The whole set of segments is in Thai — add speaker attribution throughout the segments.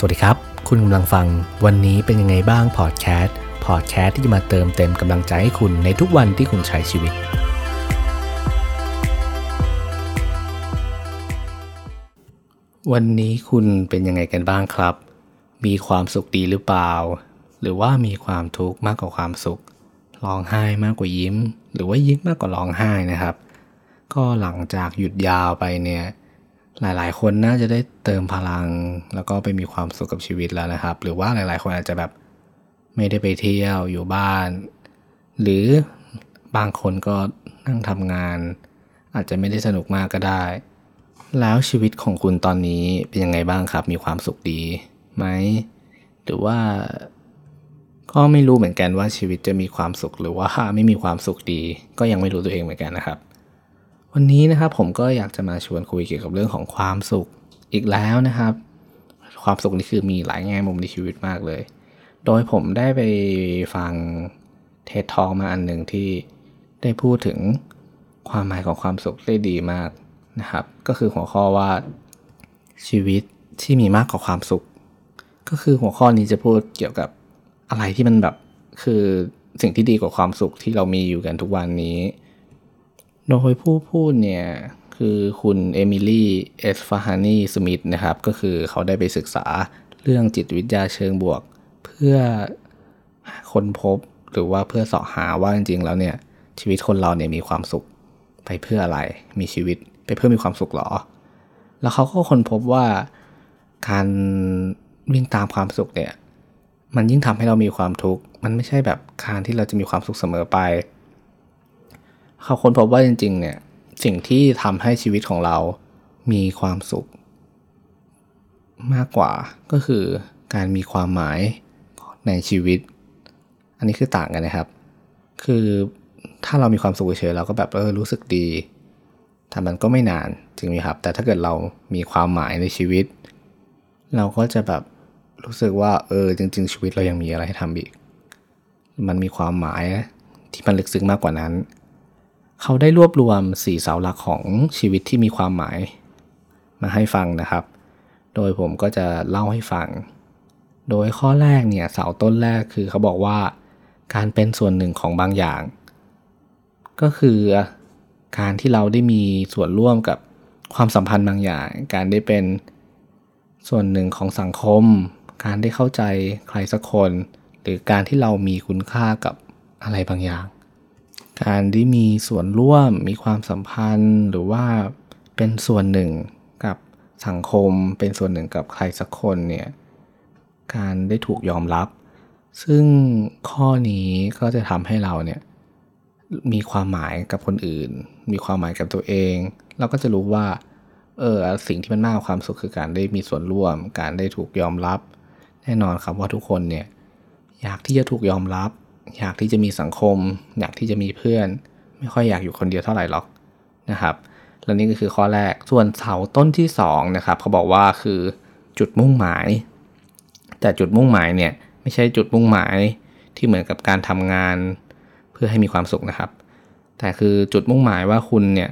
Speaker 1: สวัสดีครับ คุณกำลังฟังวันนี้เป็นยังไงบ้างพอดแคสต์พอดแคสต์ที่จะมาเติมเต็มกำลังใจให้คุณในทุกวันที่คุณใช้ชีวิต วันนี้คุณเป็นยังไงกันบ้างครับ มีความสุขดีหรือเปล่า หรือว่ามีความทุกข์มากกว่าความสุขร้องไห้มากกว่ายิ้ม หรือว่ายิ้มมากกว่าร้องไห้นะครับ ก็หลังจากหยุดยาวไปเนี่ย หลายๆ คนน่าจะได้เติมพลัง แล้วก็ไปมีความสุขกับชีวิตแล้วนะครับ หรือว่าหลายๆ คนอาจจะแบบไม่ได้ไปเที่ยวอยู่บ้าน หรือบางคนก็นั่งทำงาน อาจจะไม่ได้สนุกมากก็ได้ แล้วชีวิตของคุณตอนนี้เป็นยังไงบ้างครับ มีความสุขดีไหมหรือว่าก็ไม่รู้เหมือนกันว่าชีวิตจะมีความสุขหรือว่าไม่มีความสุขดี ก็ยังไม่รู้ตัวเองเหมือนกันนะครับ วันนี้นะครับผมก็อยากจะมาชวนคุยเกี่ยวกับเรื่องของความสุขอีกแล้วนะครับ ความสุขนี่คือมีหลายแง่มุมในชีวิตมากเลย โดยผมได้ไปฟังเทดทองมาอันหนึ่งที่ได้พูดถึงความหมายของความสุขได้ดีมากนะครับ ก็คือหัวข้อว่าชีวิตที่มีมากกว่าความสุข ก็คือหัวข้อนี้จะพูดเกี่ยวกับอะไรที่มันแบบคือสิ่งที่ดีกว่าความสุขที่เรามีอยู่กันทุกวันนี้ โดยผู้พูดเนี่ยคือคุณเอมิลี่เอสฟาฮานีสมิธนะครับ ก็คือเขาได้ไปศึกษาเรื่องจิตวิทยาเชิงบวก เพื่อค้นพบหรือว่าเพื่อสาะหาว่าจริงๆแล้วเนี่ย ชีวิตคนเราเนี่ยมีความสุขไปเพื่ออะไรมีชีวิตไปเพื่อมีความสุขหรอ แล้วเขาก็ค้นพบว่าการวิ่งตามความสุขเนี่ย มันยิ่งทำให้เรามีความทุกข์มันไม่ใช่แบบการที่เราจะมีความสุขเสมอไป เขาค้นพบว่าจริงๆ เนี่ย สิ่งที่ทำให้ชีวิตของเรามีความสุข มากกว่าก็คือการมีความหมายในชีวิต อันนี้คือต่างกันนะครับ คือถ้าเรามีความสุขเฉยเราก็แบบเออรู้สึกดีแต่มันก็ไม่นานจริงไหมครับ แต่ถ้าเกิดเรามีความหมายในชีวิต เราก็จะแบบรู้สึกว่าเออจริง ๆ ชีวิตเรายังมีอะไรให้ทำอีก มันมีความหมายที่มันลึกซึ้งมากกว่านั้น เขาได้รวบรวมสี่เสาหลักของชีวิตที่มีความหมาย มาให้ฟังนะครับ โดยผมก็จะเล่าให้ฟัง โดยข้อแรกเนี่ยเสาต้นแรกคือเขาบอกว่าการเป็นส่วนหนึ่งของบางอย่าง ก็คือการที่เราได้มีส่วนร่วมกับความสัมพันธ์บางอย่าง การได้เป็นส่วนหนึ่งของสังคม การได้เข้าใจใครสักคน หรือการที่เรามีคุณค่ากับอะไรบางอย่าง การที่มีส่วนร่วมมีความสัมพันธ์ หรือว่าเป็นส่วนหนึ่งกับสังคม เป็นส่วนหนึ่งกับใครสักคนเนี่ยการได้ถูกยอมรับ ซึ่งข้อนี้ก็จะทำให้เราเนี่ยมีความหมายกับคนอื่น มีความหมายกับตัวเอง เราก็จะรู้ว่าเออสิ่งที่มันมากกว่าความสุขคือการได้มีส่วนร่วม การได้ถูกยอมรับ แน่นอนครับว่าทุกคนเนี่ยอยากที่จะถูกยอมรับ อยากที่จะมีสังคม อยากที่จะมีเพื่อน ไม่ค่อยอยากอยู่คนเดียวเท่าไหร่หรอกนะครับ และนี่ก็คือข้อแรกส่วนเสาต้นที่2นะครับเขาบอกว่าคือจุดมุ่งหมาย แต่จุดมุ่งหมายเนี่ยไม่ใช่จุดมุ่งหมายที่เหมือนกับการทำงาน เพื่อให้มีความสุขนะครับ แต่คือจุดมุ่งหมายว่าคุณเนี่ย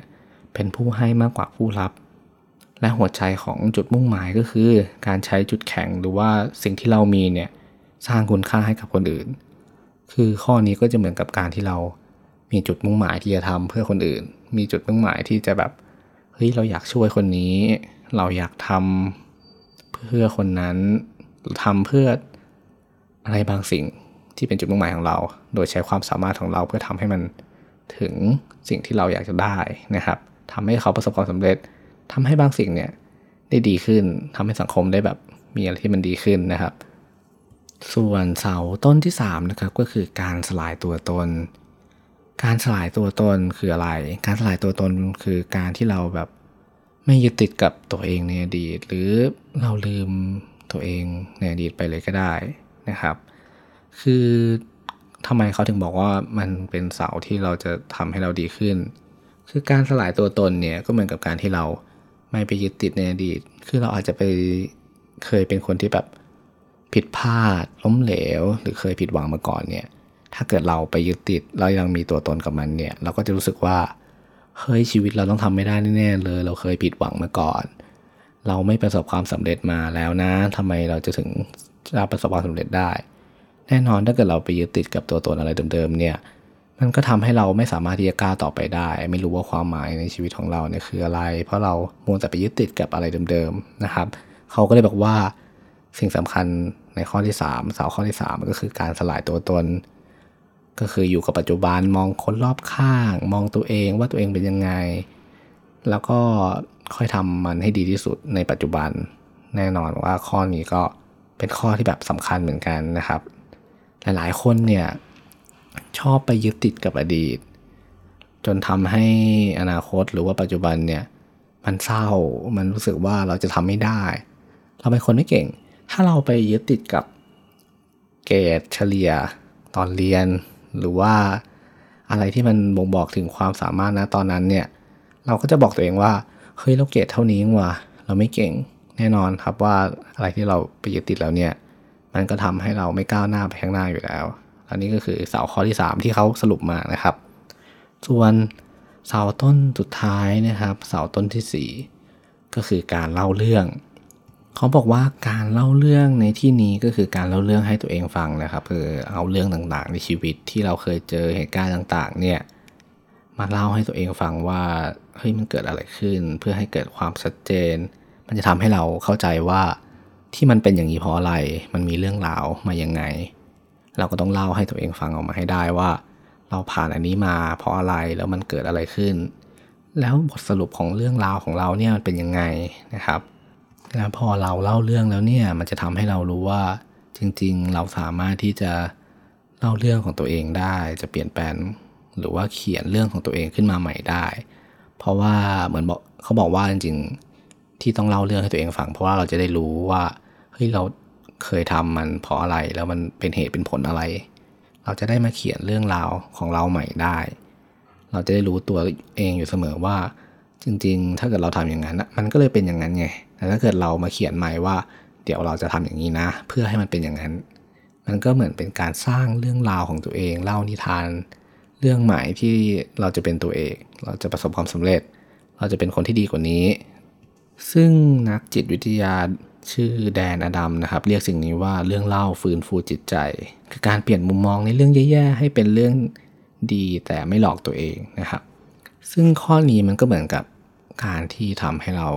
Speaker 1: เป็นผู้ให้มากกว่าผู้รับ และหัวใจของจุดมุ่งหมายก็คือ การใช้จุดแข็งหรือว่าสิ่งที่เรามีเนี่ยสร้างคุณค่าให้กับคนอื่น คือข้อนี้ก็จะเหมือนกับการที่เรามีจุดมุ่งหมายที่จะทำเพื่อคนอื่น มีจุดมุ่งหมายที่จะแบบเฮ้ยเราอยากช่วยคนนี้ เราอยากทำเพื่อคนนั้นทำเพื่ออะไรบางสิ่งที่เป็นจุดมุ่งหมายของเรา โดยใช้ความสามารถของเราเพื่อทำให้มันถึงสิ่งที่เราอยากจะได้นะครับทำให้เขาประสบความสำเร็จทำให้บางสิ่งเนี่ยได้ดีขึ้นทำให้สังคมได้แบบมีอะไรที่มันดีขึ้นนะครับ ส่วนเสาต้นที่3นะครับก็คือการสลายตัวตน การสลายตัวตนคืออะไร การสลายตัวตนคือการที่เราแบบไม่ยึดติดกับตัวเองในอดีต หรือเราลืมตัวเองในอดีตไปเลยก็ได้นะครับ คือทำไมเขาถึงบอกว่ามันเป็นเสาที่เราจะทำให้เราดีขึ้น คือการสลายตัวตนเนี่ยก็เหมือนกับการที่เราไม่ไปยึดติดในอดีต คือเราอาจจะไปเคยเป็นคนที่แบบ ผิดพลาดล้มเหลว หรือเคยผิดหวังมาก่อนเนี่ยถ้าเกิดเราไปยึดติดเรายังมีตัวตนกับมันเนี่ย เราก็จะรู้สึกว่าเฮ้ยชีวิตเราต้องทำไม่ได้แน่เลย เราเคยผิดหวังมาก่อน เราไม่ประสบความสำเร็จมาแล้วนะทำไมเราจะถึงจะประสบความสำเร็จได้ แน่นอนถ้าเกิดเราไปยึดติดกับตัวตนอะไรเดิมๆเนี่ยมันก็ทำให้เราไม่สามารถที่จะกล้าต่อไปได้ ไม่รู้ว่าความหมายในชีวิตของเราเนี่ยคืออะไร เพราะเรามัวแต่ไปยึดติดกับอะไรเดิมๆนะครับ เขาก็เลยบอกว่า สิ่งสำคัญในข้อที่ 3 สาวข้อที่ 3 ก็คือการสลายตัวตน ก็คืออยู่กับปัจจุบันมองคนรอบข้าง มองตัวเองว่าตัวเองเป็นยังไง แล้วก็ค่อยทำมันให้ดีที่สุดในปัจจุบัน แน่นอนว่าข้อนี้ก็เป็นข้อที่แบบสำคัญเหมือนกันนะครับ หลายๆ คนเนี่ยชอบไปยึดติดกับอดีต จนทำให้อนาคตหรือว่าปัจจุบันเนี่ยมันเศร้ามันรู้สึกว่าเราจะทำไม่ได้ เราเป็นคนไม่เก่ง ถ้าเราไปยึดติดกับเกรดเฉลี่ยตอนเรียน หรือว่าอะไรที่มันบ่งบอกถึงความสามารถนะตอนนั้นเนี่ย เราก็จะบอกตัวเองว่าเฮ้ยเราเกรดเท่านี้ว่ะเราไม่เก่งแน่นอนครับว่าอะไรที่เราไปยึดติดแล้วเนี่ย มันก็ทำให้เราไม่ก้าวหน้าไปข้างหน้าอยู่แล้ว อันนี้ก็คือเสาข้อที่ 3 ที่เขาสรุปมานะครับ ส่วนเสาต้นสุดท้ายนะครับ เสาต้นที่ 4 ก็คือการเล่าเรื่อง เขาบอกว่าการเล่าเรื่องในที่นี้ก็คือการเล่าเรื่องให้ตัวเองฟังนะครับคือเอาเรื่องต่างๆ ในชีวิตที่เราเคยเจอเหตุการณ์ต่างๆ เนี่ยมาเล่าให้ตัวเองฟังว่าเฮ้ยมันเกิดอะไรขึ้น เพื่อให้เกิดความชัดเจน มันจะทำให้เราเข้าใจว่าที่มันเป็นอย่างนี้เพราะอะไร มันมีเรื่องราวมายังไง เราก็ต้องเล่าให้ตัวเองฟังออกมาให้ได้ว่า เราผ่านอันนี้มาเพราะอะไรแล้วมันเกิดอะไรขึ้น แล้วบทสรุปของเรื่องราวของเราเนี่ยมันเป็นยังไงนะครับ แล้วพอเราเล่าเรื่องแล้วเนี่ย มันจะทำให้เรารู้ว่าจริง ๆ เราสามารถที่จะเล่าเรื่องของตัวเองได้ จะเปลี่ยนแปลงหรือว่าเขียนเรื่องของตัวเองขึ้นมาใหม่ได้ เพราะว่าเหมือนบอกเขาบอกว่าจริง ๆ ที่ต้องเล่าเรื่องให้ตัวเองฟัง เพราะว่าเราจะได้รู้ว่าเฮ้ยเราเคยทำมันเพราะอะไรแล้วมันเป็นเหตุเป็นผลอะไร เราจะได้มาเขียนเรื่องราวของเราใหม่ได้ เราจะได้รู้ตัวเองอยู่เสมอว่า จริงๆ ถ้าเกิดเราทำอย่างนั้นมันก็เลยเป็นอย่างนั้นไง แต่ถ้าเกิดเรามาเขียนใหม่ว่า เดี๋ยวเราจะทำอย่างนี้นะ เพื่อให้มันเป็นอย่างนั้น มันก็เหมือนเป็นการสร้างเรื่องราวของตัวเอง เล่านิทาน เรื่องใหม่ที่เราจะเป็นตัวเอง เราจะประสบความสำเร็จ เราจะเป็นคนที่ดีกว่านี้ ซึ่งนักจิตวิทยาชื่อแดนอดัมนะครับ เรียกสิ่งนี้ว่าเรื่องเล่าฟื้นฟูจิตใจ คือการเปลี่ยนมุมมองในเรื่องแย่ๆให้เป็นเรื่องดีแต่ไม่หลอกตัวเองนะครับ ซึ่งข้อนี้มันก็เหมือนกับ การที่ทำให้เรา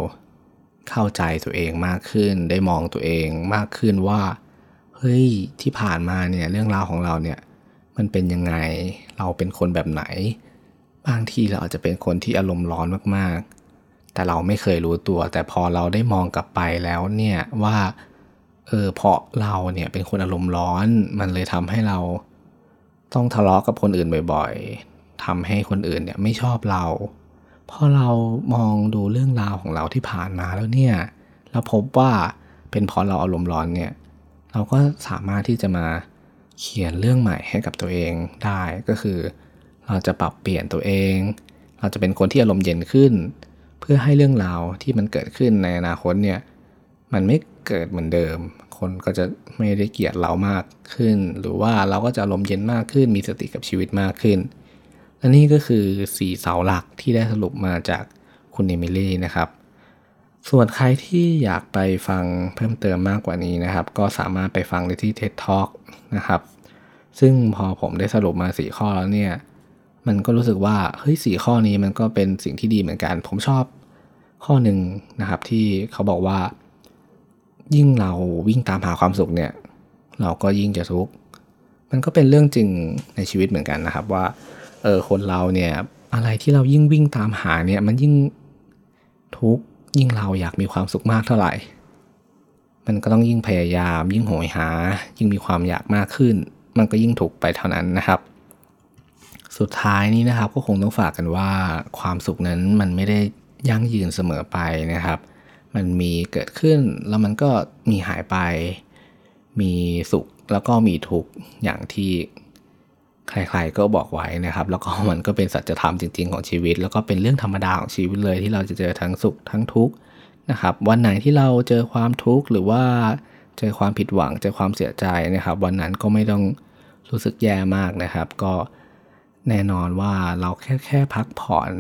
Speaker 1: เข้าใจตัวเองมากขึ้น ได้มองตัวเองมากขึ้นว่าเฮ้ยที่ผ่านมาเนี่ยเรื่องราวของเราเนี่ยมันเป็นยังไงเราเป็นคนแบบไหน บางทีเราอาจจะเป็นคนที่อารมณ์ร้อนมากๆ แต่เราไม่เคยรู้ตัว แต่พอเราได้มองกลับไปแล้วเนี่ยว่าเออเพราะเราเนี่ยเป็นคนอารมณ์ร้อน มันเลยทำให้เรา ต้องทะเลาะกับคนอื่นบ่อย ๆทำให้คนอื่นเนี่ยไม่ชอบเรา พอเรามองดูเรื่องราวของเราที่ผ่านมาแล้วเนี่ย เราพบว่าเป็นเพราะเราอารมณ์ร้อนเนี่ย เราก็สามารถที่จะมาเขียนเรื่องใหม่ให้กับตัวเองได้ก็คือ เราจะปรับเปลี่ยนตัวเอง เราจะเป็นคนที่อารมณ์เย็นขึ้น เพื่อให้เรื่องราวที่มันเกิดขึ้นในอนาคตเนี่ยมันไม่เกิดเหมือนเดิม คนก็จะไม่ได้เกลียดเรามากขึ้น หรือว่าเราก็จะอารมณ์เย็นมากขึ้น มีสติกับชีวิตมากขึ้น และนี่ก็คือสี่เสาหลักที่ได้สรุปมาจากคุณเอมิลี่นะครับ ส่วนใครที่อยากไปฟังเพิ่มเติมมากกว่านี้นะครับ ก็สามารถไปฟังได้ที่ TED Talk นะครับ ซึ่งพอผมได้สรุปมาสี่ข้อแล้วเนี่ย มันก็รู้สึกว่าเฮ้ยสี่ข้อนี้มันก็เป็นสิ่งที่ดีเหมือนกัน ผมชอบข้อหนึ่งนะครับที่เขาบอกว่า ยิ่งเราวิ่งตามหาความสุขเนี่ย เราก็ยิ่งจะทุกข์มันก็เป็นเรื่องจริงในชีวิตเหมือนกันนะครับว่า เออคนเราเนี่ยอะไรที่เรายิ่งวิ่งตามหาเนี่ยมันยิ่งทุกยิ่งเราอยากมีความสุขมากเท่าไหร่ มันก็ต้องยิ่งพยายาม ยิ่งโหยหา ยิ่งมีความอยากมากขึ้น มันก็ยิ่งถูกไปเท่านั้นนะครับ สุดท้ายนี้นะครับก็คงต้องฝากกันว่าความสุขนั้นมันไม่ได้ยั่งยืนเสมอไปนะครับ มันมีเกิดขึ้นแล้วมันก็มีหายไป มีสุขแล้วก็มีทุกข์อย่างที่ ใครๆก็บอกไว้นะครับ แล้วก็มันก็เป็นสัจธรรมจริง ๆของชีวิต แล้วก็เป็นเรื่องธรรมดาของชีวิตเลยที่เราจะเจอทั้งสุขทั้งทุกข์นะครับ วันไหนที่เราเจอความทุกข์หรือว่าเจอความผิดหวังเจอความเสียใจนะครับ วันนั้นก็ไม่ต้องรู้สึกแย่มากนะครับ ก็แน่นอนว่าเราแค่แค่พักผ่อน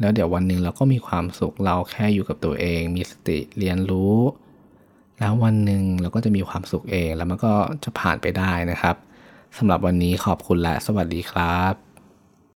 Speaker 1: แล้วเดี๋ยววันหนึ่งเราก็มีความสุขเราแค่อยู่กับตัวเอง มีสติเรียนรู้ แล้ววันหนึ่งเราก็จะมีความสุขเองแล้วมันก็จะผ่านไปได้นะครับ สำหรับวันนี้ขอบคุณและสวัสดีครับ